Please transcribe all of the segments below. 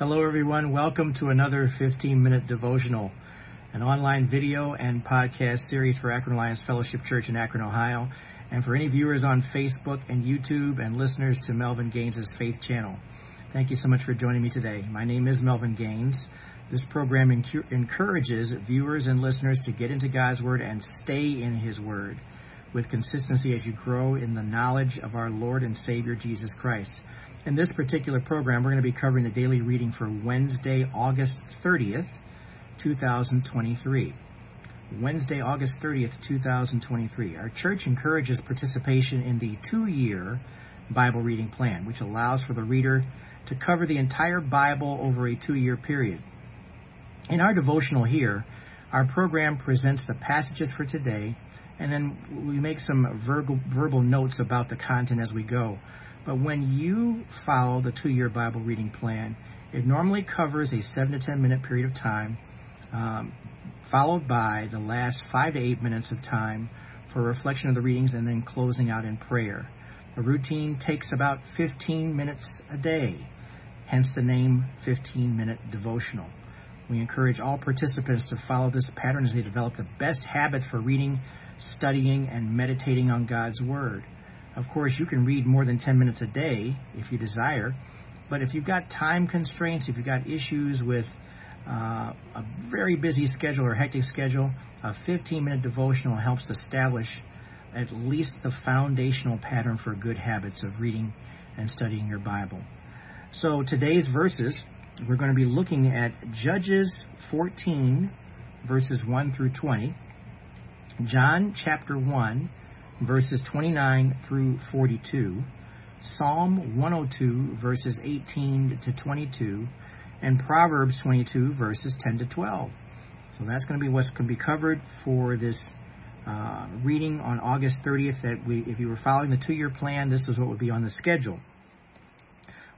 Hello, everyone. Welcome to another 15 minute devotional, an online video and podcast series for Akron Alliance Fellowship Church in Akron, Ohio, and for any viewers on Facebook and YouTube and listeners to Melvin Gaines' Faith Channel. Thank you so much for joining me today. My name is Melvin Gaines. This program encourages viewers and listeners to get into God's Word and stay in His Word with consistency as you grow in the knowledge of our Lord and Savior Jesus Christ. In this particular program, we're going to be covering the daily reading for Wednesday, August 30th, 2023. Wednesday, August 30th, 2023. Our church encourages participation in the two year Bible reading plan, which allows for the reader to cover the entire Bible over a two year period. In our devotional here, our program presents the passages for today, and then we make some verbal, verbal notes about the content as we go. But when you follow the two year Bible reading plan, it normally covers a 7 to 10 minute period of time, um, followed by the last 5 to 8 minutes of time for reflection of the readings and then closing out in prayer. The routine takes about 15 minutes a day, hence the name 15 minute devotional. We encourage all participants to follow this pattern as they develop the best habits for reading, studying, and meditating on God's Word. Of course, you can read more than 10 minutes a day if you desire, but if you've got time constraints, if you've got issues with uh, a very busy schedule or hectic schedule, a 15 minute devotional helps establish at least the foundational pattern for good habits of reading and studying your Bible. So today's verses, we're going to be looking at Judges 14, verses 1 through 20, John chapter 1, verses 29 through 42, Psalm 102, verses 18 to 22, and Proverbs 22, verses 10 to 12. So that's going to be what's going to be covered for this uh, reading on August 30th. That we, if you were following the two-year plan, this is what would be on the schedule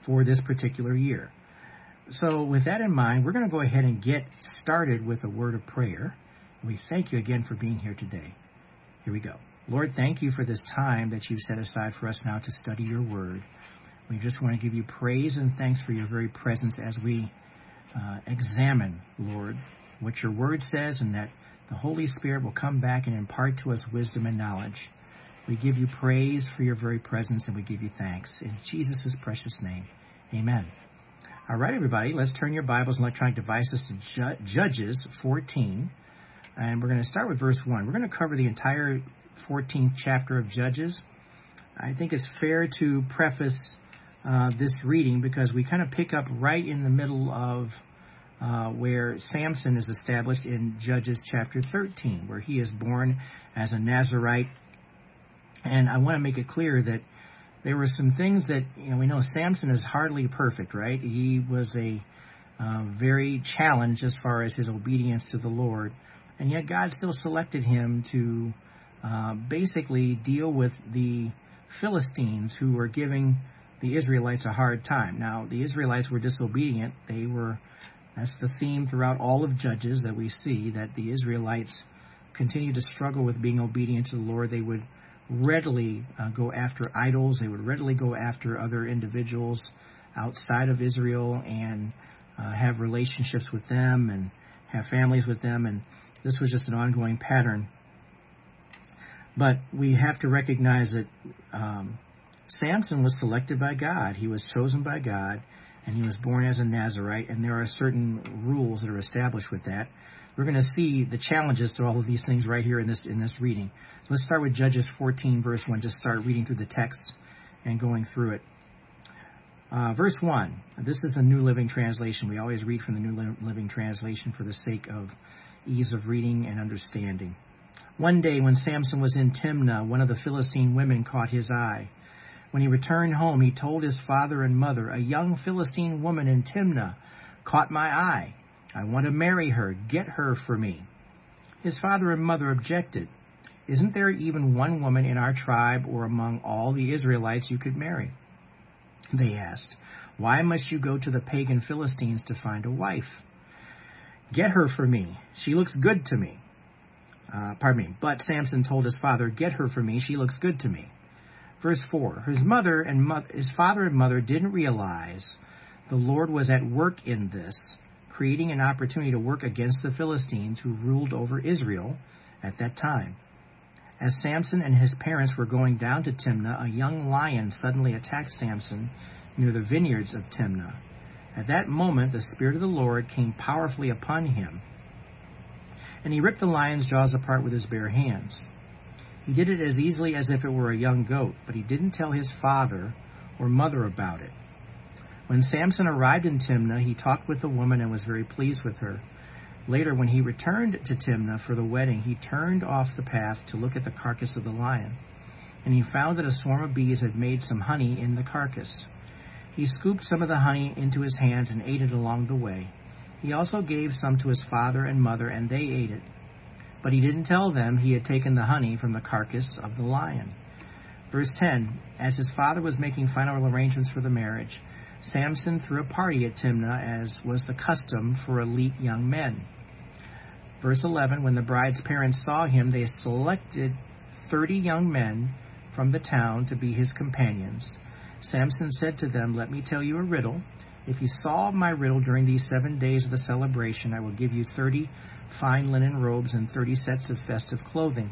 for this particular year. So, with that in mind, we're going to go ahead and get started with a word of prayer. We thank you again for being here today. Here we go. Lord, thank you for this time that you've set aside for us now to study your word. We just want to give you praise and thanks for your very presence as we uh, examine, Lord, what your word says and that the Holy Spirit will come back and impart to us wisdom and knowledge. We give you praise for your very presence and we give you thanks. In Jesus' precious name, amen. All right, everybody, let's turn your Bibles and electronic devices to Judges 14. And we're going to start with verse 1. We're going to cover the entire 14th chapter of Judges. I think it's fair to preface uh, this reading because we kind of pick up right in the middle of uh, where Samson is established in Judges chapter 13, where he is born as a Nazarite. And I want to make it clear that there were some things that, you know, we know Samson is hardly perfect, right? He was a uh, very challenged as far as his obedience to the Lord. And yet God still selected him to uh, basically deal with the Philistines who were giving the Israelites a hard time. Now, the Israelites were disobedient. They were, that's the theme throughout all of Judges that we see, that the Israelites continued to struggle with being obedient to the Lord. They would readily uh, go after idols, they would readily go after other individuals outside of Israel and uh, have relationships with them and have families with them. And this was just an ongoing pattern but we have to recognize that um, Samson was selected by God. He was chosen by God, and he was born as a Nazarite, and there are certain rules that are established with that. We're going to see the challenges to all of these things right here in this in this reading. So let's start with Judges 14, verse 1. Just start reading through the text and going through it. Uh, verse 1. This is the New Living Translation. We always read from the New Living Translation for the sake of ease of reading and understanding. One day when Samson was in Timnah, one of the Philistine women caught his eye. When he returned home, he told his father and mother, A young Philistine woman in Timnah caught my eye. I want to marry her. Get her for me. His father and mother objected. Isn't there even one woman in our tribe or among all the Israelites you could marry? They asked. Why must you go to the pagan Philistines to find a wife? Get her for me. She looks good to me. Uh, pardon me. But Samson told his father, Get her for me. She looks good to me. Verse 4 His mother and mo- his father and mother didn't realize The Lord was at work in this, creating an opportunity to work against the Philistines who ruled over Israel at that time. As Samson and his parents were going down to Timnah, a young lion suddenly attacked Samson near the vineyards of Timnah. At that moment, the Spirit of the Lord came powerfully upon him, and he ripped the lion's jaws apart with his bare hands. He did it as easily as if it were a young goat, but he didn't tell his father or mother about it. When Samson arrived in Timnah, he talked with the woman and was very pleased with her. Later, when he returned to Timnah for the wedding, he turned off the path to look at the carcass of the lion, and he found that a swarm of bees had made some honey in the carcass. He scooped some of the honey into his hands and ate it along the way. He also gave some to his father and mother, and they ate it. But he didn't tell them he had taken the honey from the carcass of the lion. Verse 10 As his father was making final arrangements for the marriage, Samson threw a party at Timnah, as was the custom for elite young men. Verse 11 When the bride's parents saw him, they selected 30 young men from the town to be his companions. Samson said to them, Let me tell you a riddle. If you solve my riddle during these seven days of the celebration, I will give you 30 fine linen robes and 30 sets of festive clothing.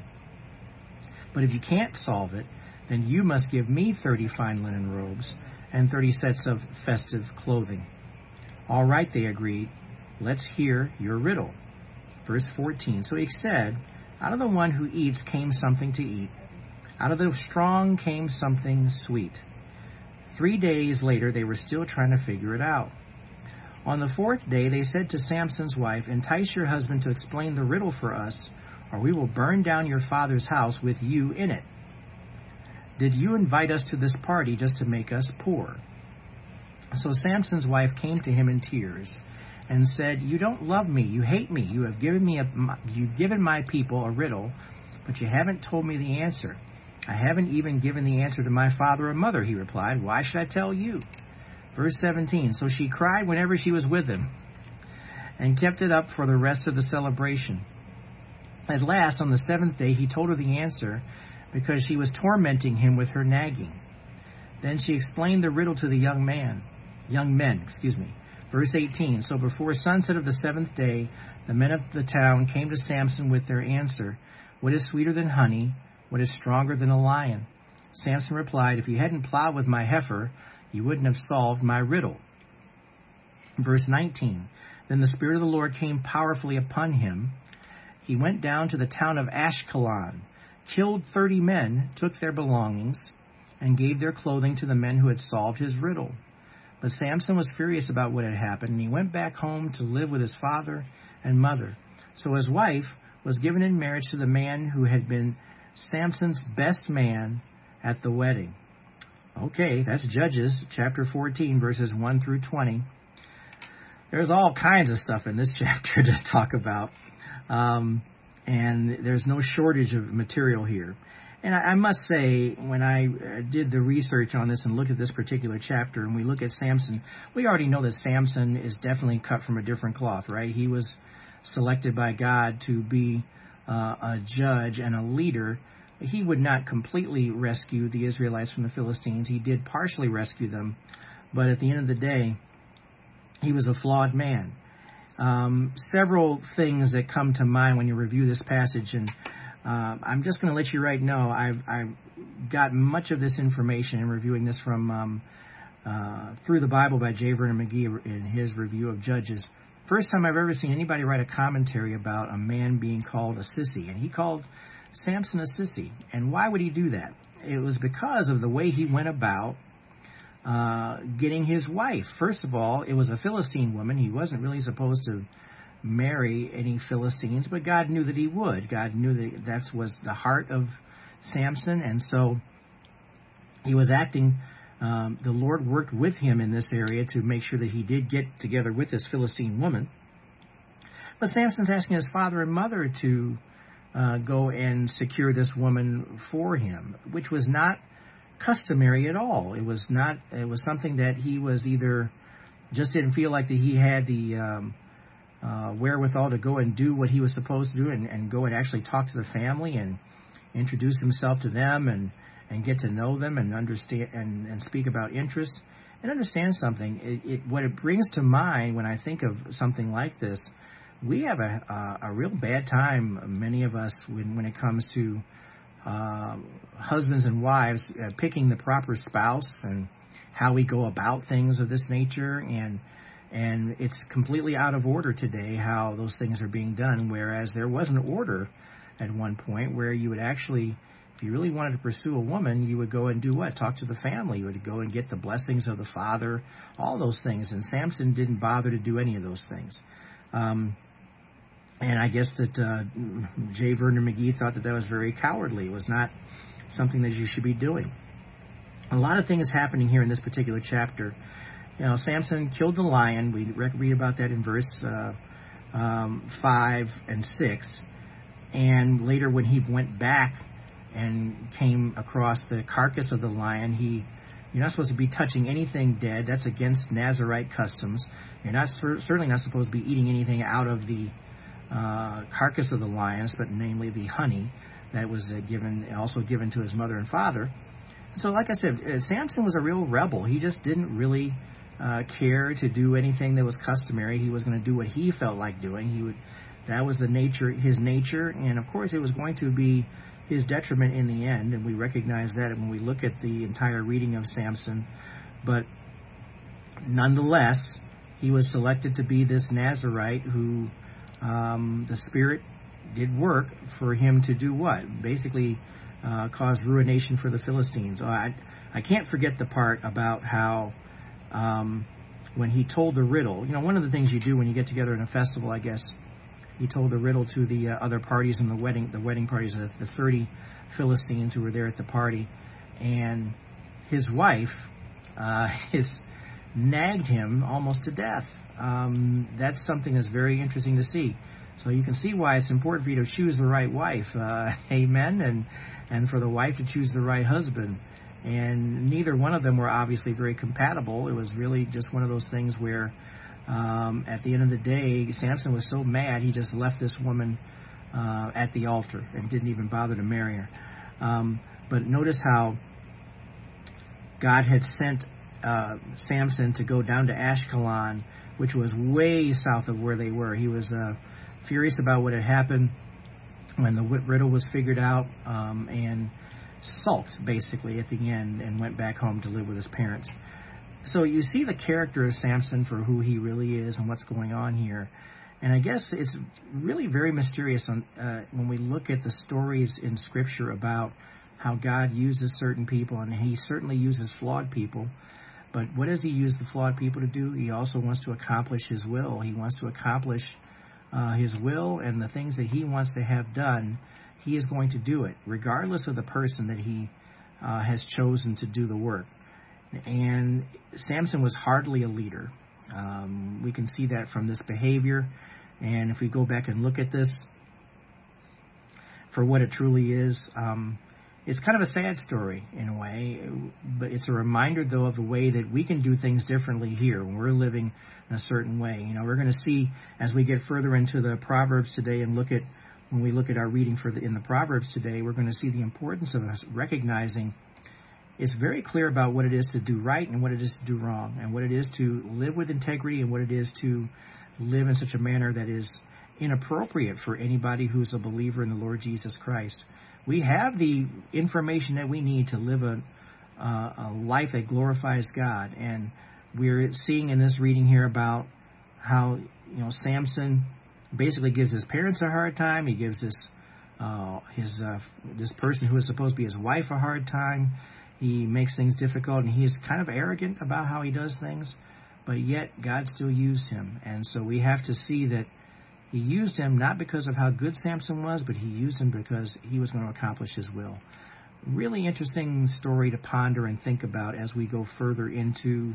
But if you can't solve it, then you must give me 30 fine linen robes and 30 sets of festive clothing. All right, they agreed. Let's hear your riddle. Verse 14. So he said, Out of the one who eats came something to eat. Out of the strong came something sweet. Three days later, they were still trying to figure it out. On the fourth day, they said to Samson's wife, Entice your husband to explain the riddle for us, or we will burn down your father's house with you in it. Did you invite us to this party just to make us poor? So Samson's wife came to him in tears and said, You don't love me. You hate me. You have given me a, you've given my people a riddle, but you haven't told me the answer. I haven't even given the answer to my father or mother, he replied. Why should I tell you? Verse 17 So she cried whenever she was with him and kept it up for the rest of the celebration. At last, on the seventh day, he told her the answer because she was tormenting him with her nagging. Then she explained the riddle to the young man, young men, excuse me. Verse 18 So before sunset of the seventh day, the men of the town came to Samson with their answer What is sweeter than honey? What is stronger than a lion? Samson replied, If you hadn't plowed with my heifer, you wouldn't have solved my riddle. Verse 19 Then the Spirit of the Lord came powerfully upon him. He went down to the town of Ashkelon, killed thirty men, took their belongings, and gave their clothing to the men who had solved his riddle. But Samson was furious about what had happened, and he went back home to live with his father and mother. So his wife was given in marriage to the man who had been Samson's best man at the wedding. Okay, that's Judges chapter 14, verses 1 through 20. There's all kinds of stuff in this chapter to talk about, um, and there's no shortage of material here. And I, I must say, when I uh, did the research on this and looked at this particular chapter, and we look at Samson, we already know that Samson is definitely cut from a different cloth, right? He was selected by God to be a judge and a leader he would not completely rescue the Israelites from the Philistines. He did partially rescue them, but at the end of the day, he was a flawed man. Um, several things that come to mind when you review this passage, and uh, I'm just going to let you right know I've, I've, got much of this information in reviewing this from um, uh, through the Bible by J. Vernon McGee in his review of Judges. First time I've ever seen anybody write a commentary about a man being called a sissy, and he called Samson a sissy. And why would he do that? It was because of the way he went about uh, getting his wife. First of all, it was a Philistine woman. He wasn't really supposed to marry any Philistines, but God knew that he would. God knew that that was the heart of Samson, and so he was acting. Um, the Lord worked with him in this area to make sure that he did get together with this Philistine woman. But Samson's asking his father and mother to uh, go and secure this woman for him, which was not customary at all. It was not. It was something that he was either just didn't feel like that he had the um, uh, wherewithal to go and do what he was supposed to do, and, and go and actually talk to the family and introduce himself to them and and get to know them and understand and, and speak about interests. and understand something. It, it, what it brings to mind when I think of something like this, we have a, a, a real bad time, many of us, when, when it comes to uh, husbands and wives uh, picking the proper spouse and how we go about things of this nature and and it's completely out of order today how those things are being done whereas there was an order at one point where you would actually if you really wanted to pursue a woman you would go and do what talk to the family you would go and get the blessings of the father all those things and samson didn't bother to do any of those things um, and I guess that uh, J. Vernon McGee thought that that was very cowardly. It was not something that you should be doing. A lot of things happening here in this particular chapter. You know, Samson killed the lion. We read about that in verse uh, um, five and six. And later, when he went back and came across the carcass of the lion, he you're not supposed to be touching anything dead. That's against Nazarite customs. You're not certainly not supposed to be eating anything out of the uh, carcass of the lions, but namely the honey that was uh, given, also given to his mother and father. So, like I said, uh, Samson was a real rebel. He just didn't really uh, care to do anything that was customary. He was going to do what he felt like doing. He would. That was the nature, his nature, and of course, it was going to be his detriment in the end. And we recognize that when we look at the entire reading of Samson. But nonetheless, he was selected to be this Nazarite who um, the Spirit did work for him to do what? Basically, uh, cause ruination for the Philistines. I, I can't forget the part about how um, when he told the riddle, you know, one of the things you do when you get together in a festival, I guess, he told the riddle to the uh, other parties in the wedding, the wedding parties, the, the 30 Philistines who were there at the party, and his wife, uh, nagged him almost to death um, that's something that's very interesting to see. So you can see why it's important for you to choose the right wife, uh, amen, and and for the wife to choose the right husband. And neither one of them were obviously very compatible. It was really just one of those things where, um, at the end of the day, Samson was so mad he just left this woman uh, at the altar and didn't even bother to marry her. Um, but notice how God had sent uh, Samson to go down to Ashkelon which was way south of where they were. He was uh, furious about what had happened when the riddle was figured out um, and sulked basically at the end and went back home to live with his parents. So you see the character of Samson for who he really is and what's going on here. And I guess it's really very mysterious on, uh, when we look at the stories in Scripture about how God uses certain people, and He certainly uses flawed people. But what does he use the flawed people to do? He also wants to accomplish his will. He wants to accomplish uh, his will and the things that he wants to have done. He is going to do it, regardless of the person that he uh, has chosen to do the work. And Samson was hardly a leader. Um, we can see that from this behavior. And if we go back and look at this for what it truly is, um, it's kind of a sad story in a way, but it's a reminder though of the way that we can do things differently here when we're living in a certain way. You know, we're going to see as we get further into the Proverbs today and look at when we look at our reading for the, in the Proverbs today, we're going to see the importance of us recognizing it's very clear about what it is to do right and what it is to do wrong, and what it is to live with integrity and what it is to live in such a manner that is inappropriate for anybody who's a believer in the Lord Jesus Christ we have the information that we need to live a, uh, a life that glorifies God. And we're seeing in this reading here about how you know Samson basically gives his parents a hard time. He gives this uh, his uh, this person who is supposed to be his wife a hard time. He makes things difficult, and he is kind of arrogant about how he does things. But yet God still used him, and so we have to see that he used him not because of how good Samson was, but he used him because he was going to accomplish his will. Really interesting story to ponder and think about as we go further into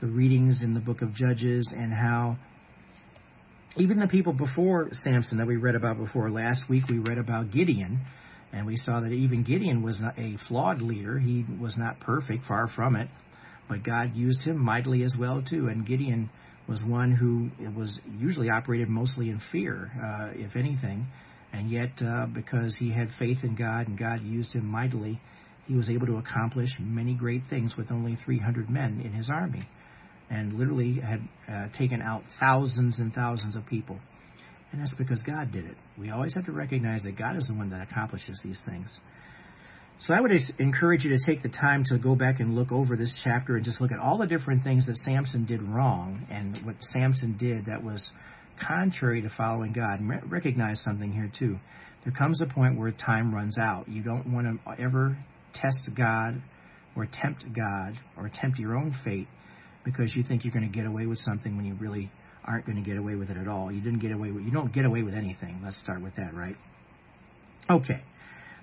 the readings in the book of Judges and how even the people before Samson that we read about before last week, we read about Gideon, and we saw that even Gideon was not a flawed leader. He was not perfect, far from it, but God used him mightily as well too. And Gideon was one who was usually operated mostly in fear, uh, if anything, and yet uh, because he had faith in God and God used him mightily, he was able to accomplish many great things with only 300 men in his army and literally had uh, taken out thousands and thousands of people. And that's because God did it. We always have to recognize that God is the one that accomplishes these things. So I would encourage you to take the time to go back and look over this chapter and just look at all the different things that Samson did wrong and what Samson did that was contrary to following God. And recognize something here too. There comes a point where time runs out. You don't want to ever test God or tempt God or tempt your own fate because you think you're going to get away with something when you really aren't going to get away with it at all. You didn't get away with you don't get away with anything. Let's start with that, right? Okay.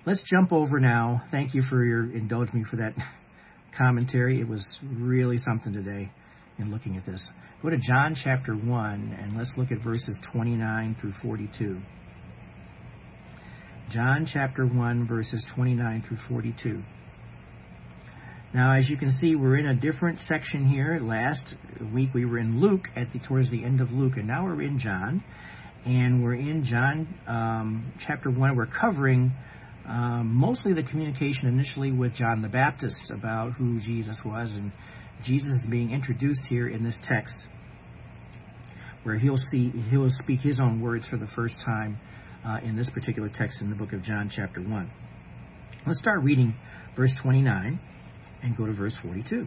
Let's jump over now. Thank you for your indulge me for that commentary. It was really something today in looking at this. Go to John chapter 1 and let's look at verses 29 through 42. John chapter 1 verses 29 through 42. Now, as you can see, we're in a different section here. Last week we were in Luke at the towards the end of Luke, and now we're in John, and we're in John um, chapter one. We're covering um, mostly the communication initially with John the Baptist about who Jesus was, and Jesus is being introduced here in this text, where he'll see he'll speak his own words for the first time uh, in this particular text in the book of John, chapter one. Let's start reading verse 29 and go to verse 42.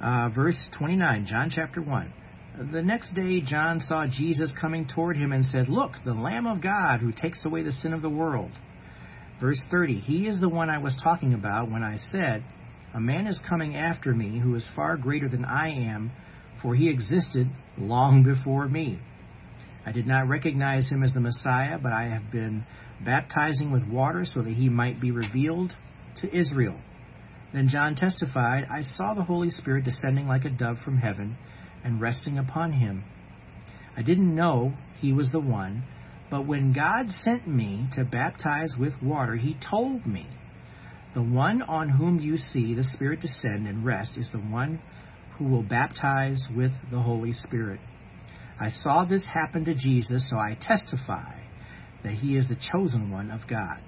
Uh, verse 29, John chapter 1. The next day, John saw Jesus coming toward him and said, Look, the Lamb of God who takes away the sin of the world. Verse 30 He is the one I was talking about when I said, A man is coming after me who is far greater than I am, for he existed long before me. I did not recognize him as the Messiah, but I have been baptizing with water so that he might be revealed to Israel. Then John testified, I saw the Holy Spirit descending like a dove from heaven and resting upon him. I didn't know he was the one but when God sent me to baptize with water, he told me, The one on whom you see the Spirit descend and rest is the one who will baptize with the Holy Spirit. I saw this happen to Jesus, so I testify that he is the chosen one of God.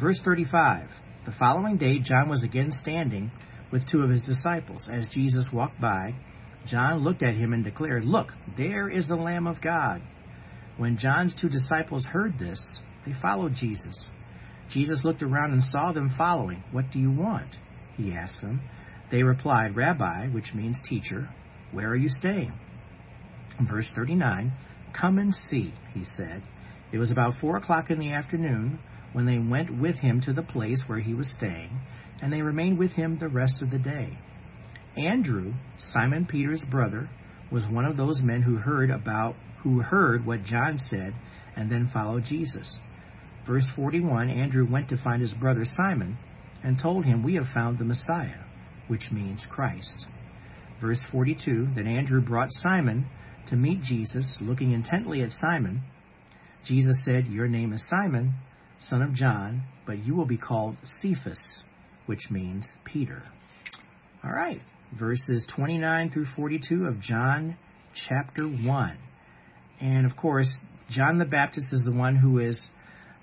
Verse 35 The following day, John was again standing with two of his disciples. As Jesus walked by, John looked at him and declared, Look, there is the Lamb of God. When John's two disciples heard this, they followed Jesus. Jesus looked around and saw them following. What do you want? He asked them. They replied, Rabbi, which means teacher, where are you staying? Verse 39 Come and see, he said. It was about four o'clock in the afternoon when they went with him to the place where he was staying, and they remained with him the rest of the day. Andrew, Simon Peter's brother, was one of those men who heard about who heard what John said and then followed Jesus. Verse 41 Andrew went to find his brother Simon and told him, We have found the Messiah, which means Christ. Verse 42 Then Andrew brought Simon to meet Jesus, looking intently at Simon. Jesus said, Your name is Simon, son of John, but you will be called Cephas, which means Peter. All right, verses 29 through 42 of John chapter 1. And of course, John the Baptist is the one who is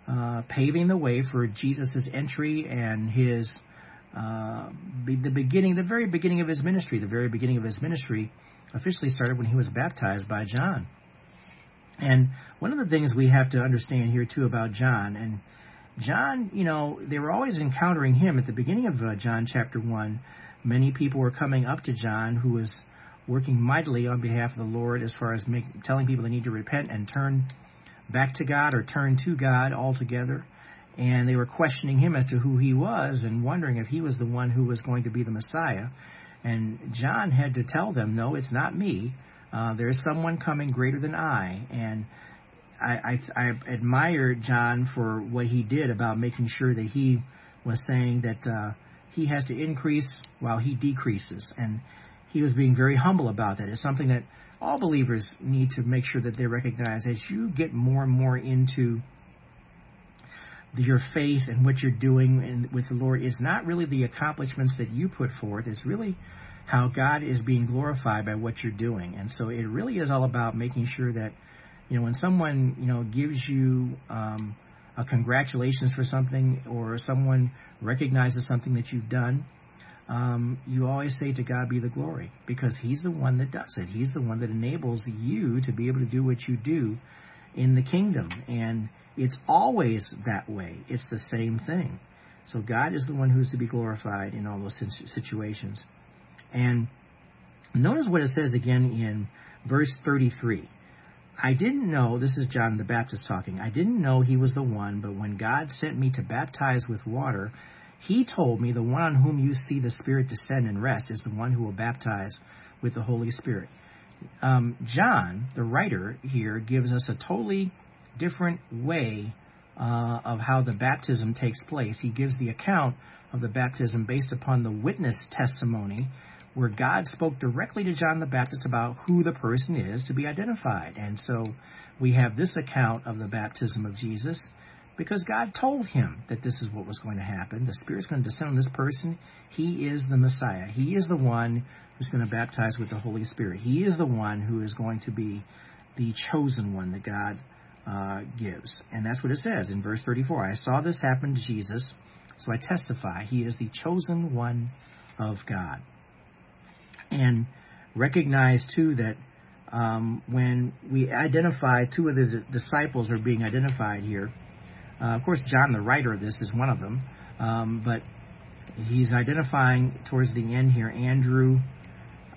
uh, paving the way for Jesus' entry and his uh, the beginning, the very beginning of his ministry. The very beginning of his ministry officially started when he was baptized by John. And one of the things we have to understand here too about John and John, you know, they were always encountering him at the beginning of uh, John chapter 1. Many people were coming up to John who was working mightily on behalf of the Lord as far as make, telling people they need to repent and turn back to God or turn to God altogether. And they were questioning him as to who he was and wondering if he was the one who was going to be the Messiah. And John had to tell them, no, it's not me. Uh, there's someone coming greater than I. And I, I, I admire John for what he did about making sure that he was saying that uh, he has to increase while he decreases. And he was being very humble about that. It's something that all believers need to make sure that they recognize as you get more and more into your faith and what you're doing with the Lord is not really the accomplishments that you put forth. It's really how God is being glorified by what you're doing. And so it really is all about making sure that, you know, when someone, you know, gives you um, a congratulations for something or someone recognizes something that you've done, um, you always say to God be the glory because He's the one that does it. He's the one that enables you to be able to do what you do in the kingdom. And it's always that way, it's the same thing. So God is the one who's to be glorified in all those situations. And notice what it says again in verse 33. I didn't know, this is John the Baptist talking, I didn't know he was the one, but when God sent me to baptize with water, he told me the one on whom you see the Spirit descend and rest is the one who will baptize with the Holy Spirit. Um, John, the writer here, gives us a totally different way uh, of how the baptism takes place. He gives the account of the baptism based upon the witness testimony where God spoke directly to John the Baptist about who the person is to be identified. And so we have this account of the baptism of Jesus because God told him that this is what was going to happen. The Spirit's going to descend on this person. He is the Messiah. He is the one who's going to baptize with the Holy Spirit. He is the one who is going to be the chosen one that God uh, gives. And that's what it says in verse 34. I saw this happen to Jesus, so I testify he is the chosen one of God. And recognize, too, that um, when we identify two of the d- disciples are being identified here, uh, of course, John, the writer of this, is one of them, um, but he's identifying towards the end here Andrew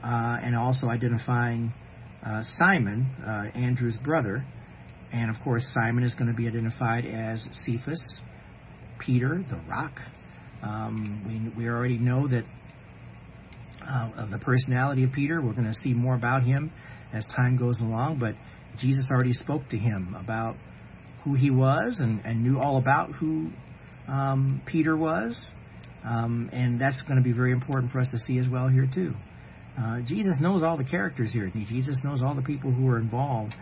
uh, and also identifying uh, Simon, uh, Andrew's brother. And of course, Simon is going to be identified as Cephas, Peter, the rock. Um, we, we already know that uh, of the personality of Peter. We're going to see more about him as time goes along, but Jesus already spoke to him about who he was and, and knew all about who um, Peter was. Um, and that's going to be very important for us to see as well here, too. Uh, Jesus knows all the characters here. Jesus knows all the people who are involved.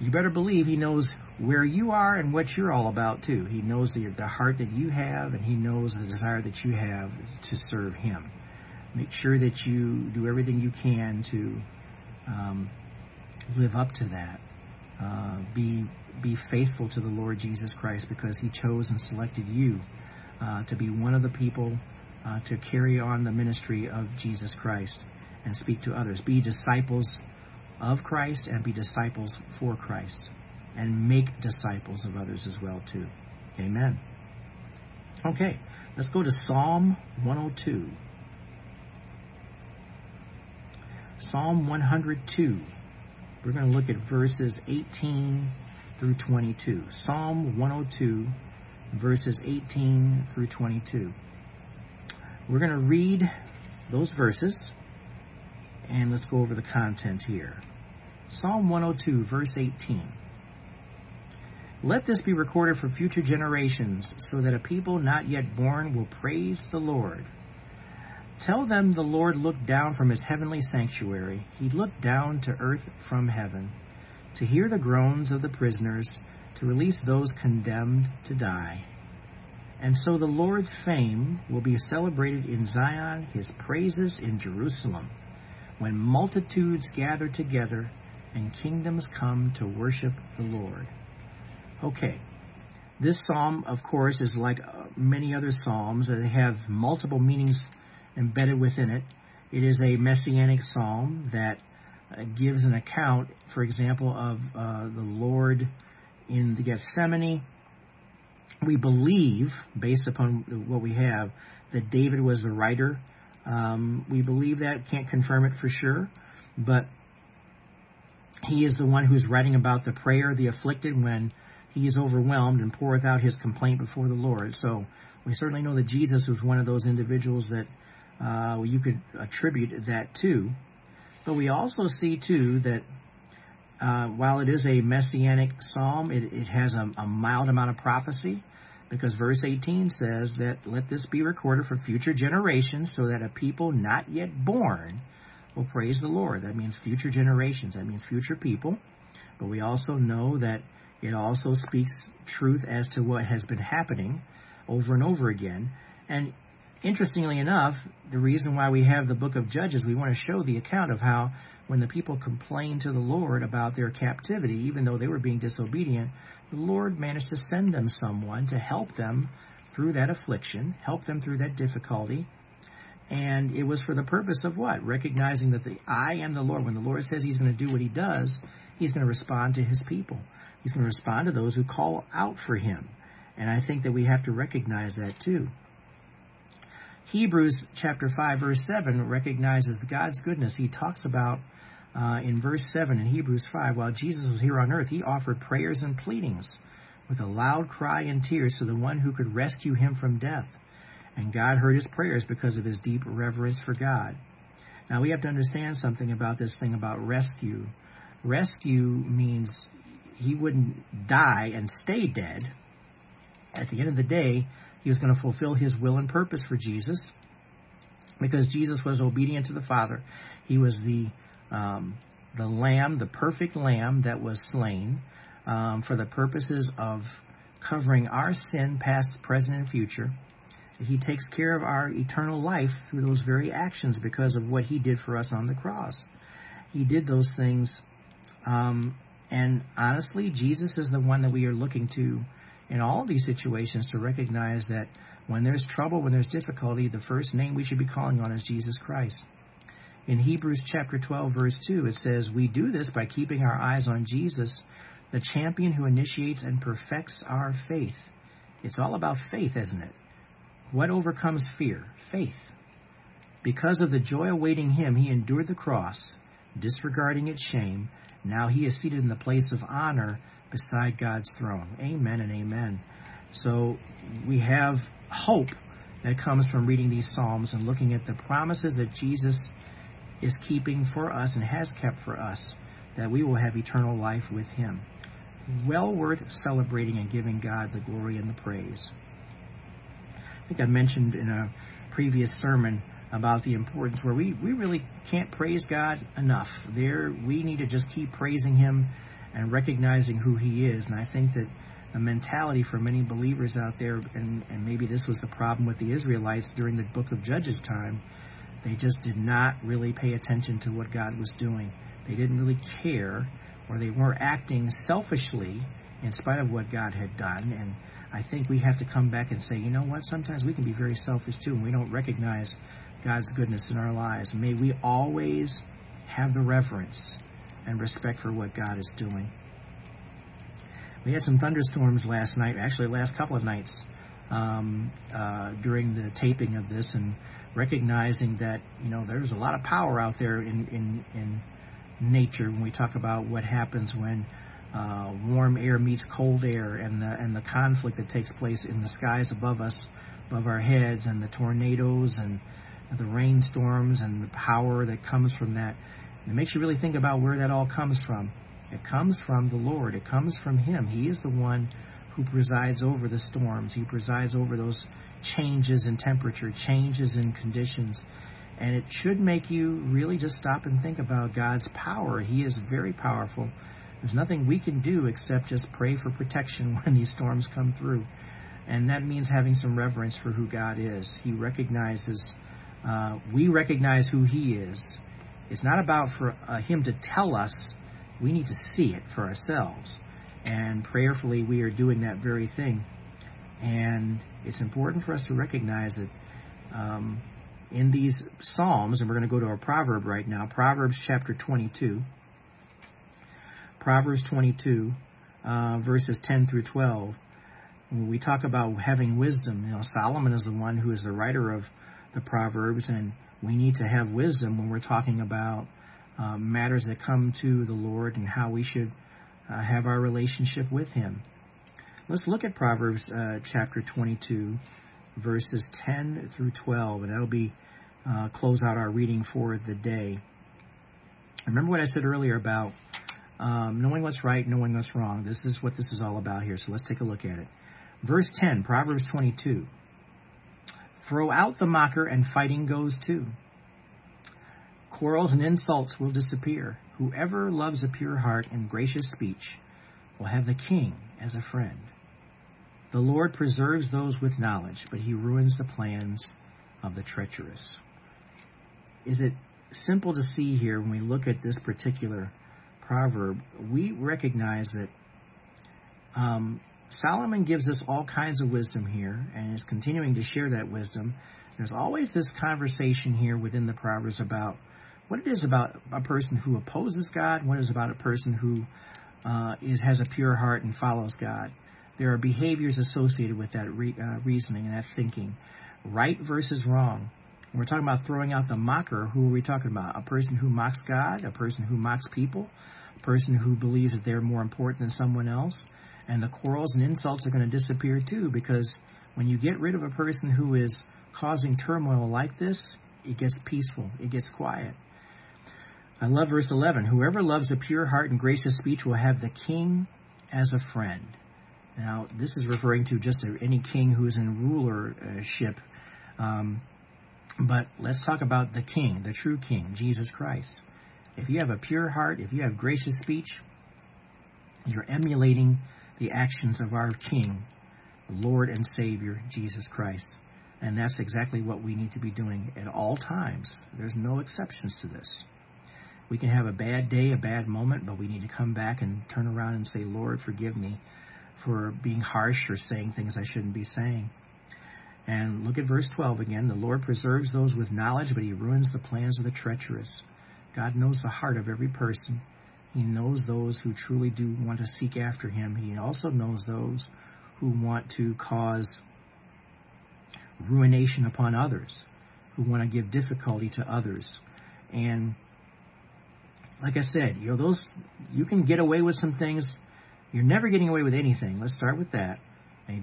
You better believe he knows where you are and what you're all about, too. He knows the, the heart that you have, and he knows the desire that you have to serve him. Make sure that you do everything you can to um, live up to that. Uh, be be faithful to the Lord Jesus Christ because He chose and selected you uh, to be one of the people uh, to carry on the ministry of Jesus Christ and speak to others. Be disciples of Christ and be disciples for Christ and make disciples of others as well too. Amen. Okay, let's go to Psalm 102. Psalm 102. We're going to look at verses 18 through 22. Psalm 102, verses 18 through 22. We're going to read those verses and let's go over the content here. Psalm 102, verse 18. Let this be recorded for future generations, so that a people not yet born will praise the Lord. Tell them the Lord looked down from his heavenly sanctuary. He looked down to earth from heaven to hear the groans of the prisoners, to release those condemned to die. And so the Lord's fame will be celebrated in Zion, his praises in Jerusalem, when multitudes gather together and kingdoms come to worship the Lord. Okay, this psalm, of course, is like uh, many other psalms that have multiple meanings embedded within it. It is a messianic psalm that uh, gives an account, for example, of uh, the Lord in the Gethsemane. We believe, based upon what we have, that David was the writer. Um, we believe that, can't confirm it for sure, but he is the one who's writing about the prayer of the afflicted when he is overwhelmed and poureth out his complaint before the Lord. So we certainly know that Jesus was one of those individuals that uh, you could attribute that to. But we also see, too, that uh, while it is a messianic psalm, it, it has a, a, mild amount of prophecy because verse 18 says that let this be recorded for future generations so that a people not yet born will praise the Lord. That means future generations, that means future people. But we also know that it also speaks truth as to what has been happening over and over again. And interestingly enough, the reason why we have the book of Judges, we want to show the account of how when the people complained to the Lord about their captivity, even though they were being disobedient, the Lord managed to send them someone to help them through that affliction, help them through that difficulty. And it was for the purpose of what? Recognizing that the I am the Lord. When the Lord says he's going to do what he does, he's going to respond to his people. He's going to respond to those who call out for him. And I think that we have to recognize that too. Hebrews chapter 5 verse 7 recognizes God's goodness. He talks about uh, in verse 7 in Hebrews 5, while Jesus was here on earth, he offered prayers and pleadings with a loud cry and tears to the one who could rescue him from death. And God heard his prayers because of his deep reverence for God. Now we have to understand something about this thing about rescue. Rescue means he wouldn't die and stay dead. At the end of the day, he was going to fulfill his will and purpose for Jesus because Jesus was obedient to the Father. He was the um, the lamb, the perfect lamb that was slain um, for the purposes of covering our sin, past, present, and future. He takes care of our eternal life through those very actions because of what he did for us on the cross. He did those things, um, and honestly, Jesus is the one that we are looking to in all these situations to recognize that when there's trouble, when there's difficulty, the first name we should be calling on is Jesus Christ. In Hebrews chapter 12, verse 2, it says, We do this by keeping our eyes on Jesus, the champion who initiates and perfects our faith. It's all about faith, isn't it? What overcomes fear? Faith. Because of the joy awaiting him, he endured the cross, disregarding its shame. Now he is seated in the place of honor beside God's throne. Amen and amen. So we have hope that comes from reading these Psalms and looking at the promises that Jesus is keeping for us and has kept for us, that we will have eternal life with Him. Well worth celebrating and giving God the glory and the praise. I think I mentioned in a previous sermon about the importance where we, we really can't praise God enough. There we need to just keep praising Him and recognizing who He is. And I think that the mentality for many believers out there, and, and maybe this was the problem with the Israelites during the book of Judges time, they just did not really pay attention to what God was doing. They didn't really care, or they weren't acting selfishly in spite of what God had done. And I think we have to come back and say, you know what? Sometimes we can be very selfish too, and we don't recognize God's goodness in our lives. May we always have the reverence and respect for what God is doing. We had some thunderstorms last night, actually, last couple of nights um, uh, during the taping of this, and recognizing that you know there's a lot of power out there in in, in nature when we talk about what happens when uh, warm air meets cold air and the and the conflict that takes place in the skies above us, above our heads, and the tornadoes and the rainstorms and the power that comes from that. It makes you really think about where that all comes from. It comes from the Lord. It comes from Him. He is the one who presides over the storms. He presides over those changes in temperature, changes in conditions. And it should make you really just stop and think about God's power. He is very powerful. There's nothing we can do except just pray for protection when these storms come through. And that means having some reverence for who God is. He recognizes, uh, we recognize who He is. It's not about for uh, Him to tell us, we need to see it for ourselves. And prayerfully, we are doing that very thing. And it's important for us to recognize that um, in these Psalms, and we're going to go to a proverb right now, Proverbs chapter 22. Proverbs 22, uh, verses 10 through 12. When we talk about having wisdom, you know, Solomon is the one who is the writer of the Proverbs, and we need to have wisdom when we're talking about uh, matters that come to the Lord and how we should uh, have our relationship with Him. Let's look at Proverbs uh, chapter 22, verses 10 through 12, and that'll be uh, close out our reading for the day. Remember what I said earlier about um, knowing what's right, knowing what's wrong. This is what this is all about here. So let's take a look at it. Verse 10, Proverbs 22. Throw out the mocker, and fighting goes too. Quarrels and insults will disappear. Whoever loves a pure heart and gracious speech will have the king as a friend. The Lord preserves those with knowledge, but he ruins the plans of the treacherous. Is it simple to see here when we look at this particular proverb? We recognize that um, Solomon gives us all kinds of wisdom here and is continuing to share that wisdom. There's always this conversation here within the Proverbs about what it is about a person who opposes God, what it is about a person who uh, is, has a pure heart and follows God. There are behaviors associated with that re, uh, reasoning and that thinking. Right versus wrong. We're talking about throwing out the mocker, who are we talking about? A person who mocks God, a person who mocks people, a person who believes that they're more important than someone else. And the quarrels and insults are going to disappear too because when you get rid of a person who is causing turmoil like this, it gets peaceful, it gets quiet. I love verse 11. Whoever loves a pure heart and gracious speech will have the king as a friend. Now, this is referring to just any king who is in rulership. Um, but let's talk about the king, the true king, Jesus Christ. If you have a pure heart, if you have gracious speech, you're emulating the actions of our king, Lord and Savior, Jesus Christ. And that's exactly what we need to be doing at all times. There's no exceptions to this. We can have a bad day, a bad moment, but we need to come back and turn around and say, Lord, forgive me for being harsh or saying things I shouldn't be saying. And look at verse 12 again. The Lord preserves those with knowledge, but he ruins the plans of the treacherous. God knows the heart of every person. He knows those who truly do want to seek after him. He also knows those who want to cause ruination upon others, who want to give difficulty to others. And like I said, you know, those you can get away with some things. You're never getting away with anything. Let's start with that.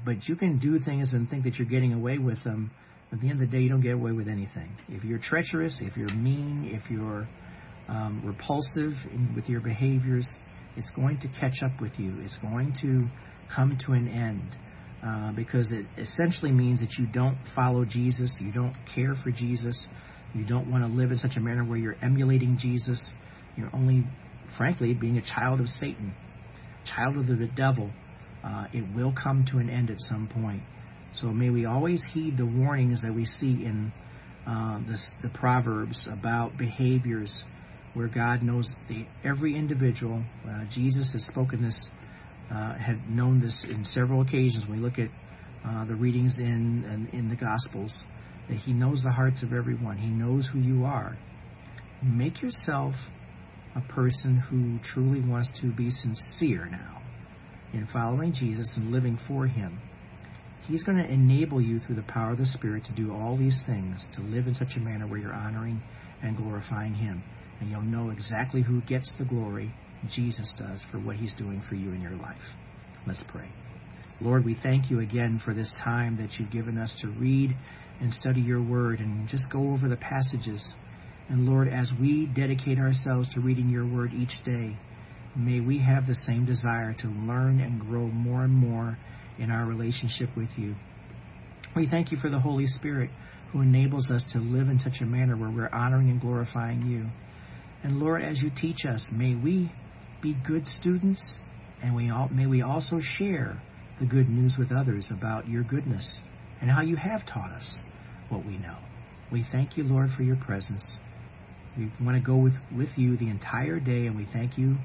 But you can do things and think that you're getting away with them. At the end of the day, you don't get away with anything. If you're treacherous, if you're mean, if you're um, repulsive with your behaviors, it's going to catch up with you. It's going to come to an end uh, because it essentially means that you don't follow Jesus, you don't care for Jesus, you don't want to live in such a manner where you're emulating Jesus. You're only, frankly, being a child of Satan, child of the devil. Uh, it will come to an end at some point. So may we always heed the warnings that we see in uh, this, the Proverbs about behaviors where God knows the, every individual. Uh, Jesus has spoken this, uh, had known this in several occasions. When we look at uh, the readings in, in in the Gospels, that He knows the hearts of everyone. He knows who you are. Make yourself a person who truly wants to be sincere now in following Jesus and living for Him. He's going to enable you through the power of the Spirit to do all these things, to live in such a manner where you're honoring and glorifying Him. And you'll know exactly who gets the glory. Jesus does for what He's doing for you in your life. Let's pray. Lord, we thank you again for this time that you've given us to read and study your word and just go over the passages and Lord, as we dedicate ourselves to reading your word each day, may we have the same desire to learn and grow more and more in our relationship with you. We thank you for the Holy Spirit who enables us to live in such a manner where we're honoring and glorifying you. And Lord, as you teach us, may we be good students and we all, may we also share the good news with others about your goodness and how you have taught us what we know. We thank you, Lord, for your presence. We want to go with, with you the entire day, and we thank you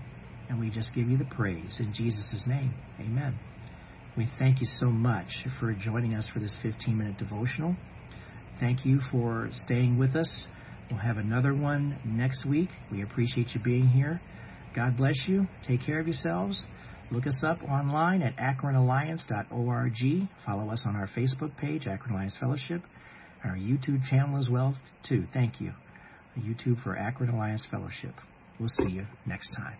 and we just give you the praise in Jesus' name. Amen. We thank you so much for joining us for this 15 minute devotional. Thank you for staying with us. We'll have another one next week. We appreciate you being here. God bless you. Take care of yourselves. Look us up online at akronalliance.org. Follow us on our Facebook page, Akron Alliance Fellowship, our YouTube channel as well, too. Thank you. YouTube for Akron Alliance Fellowship. We'll see you next time.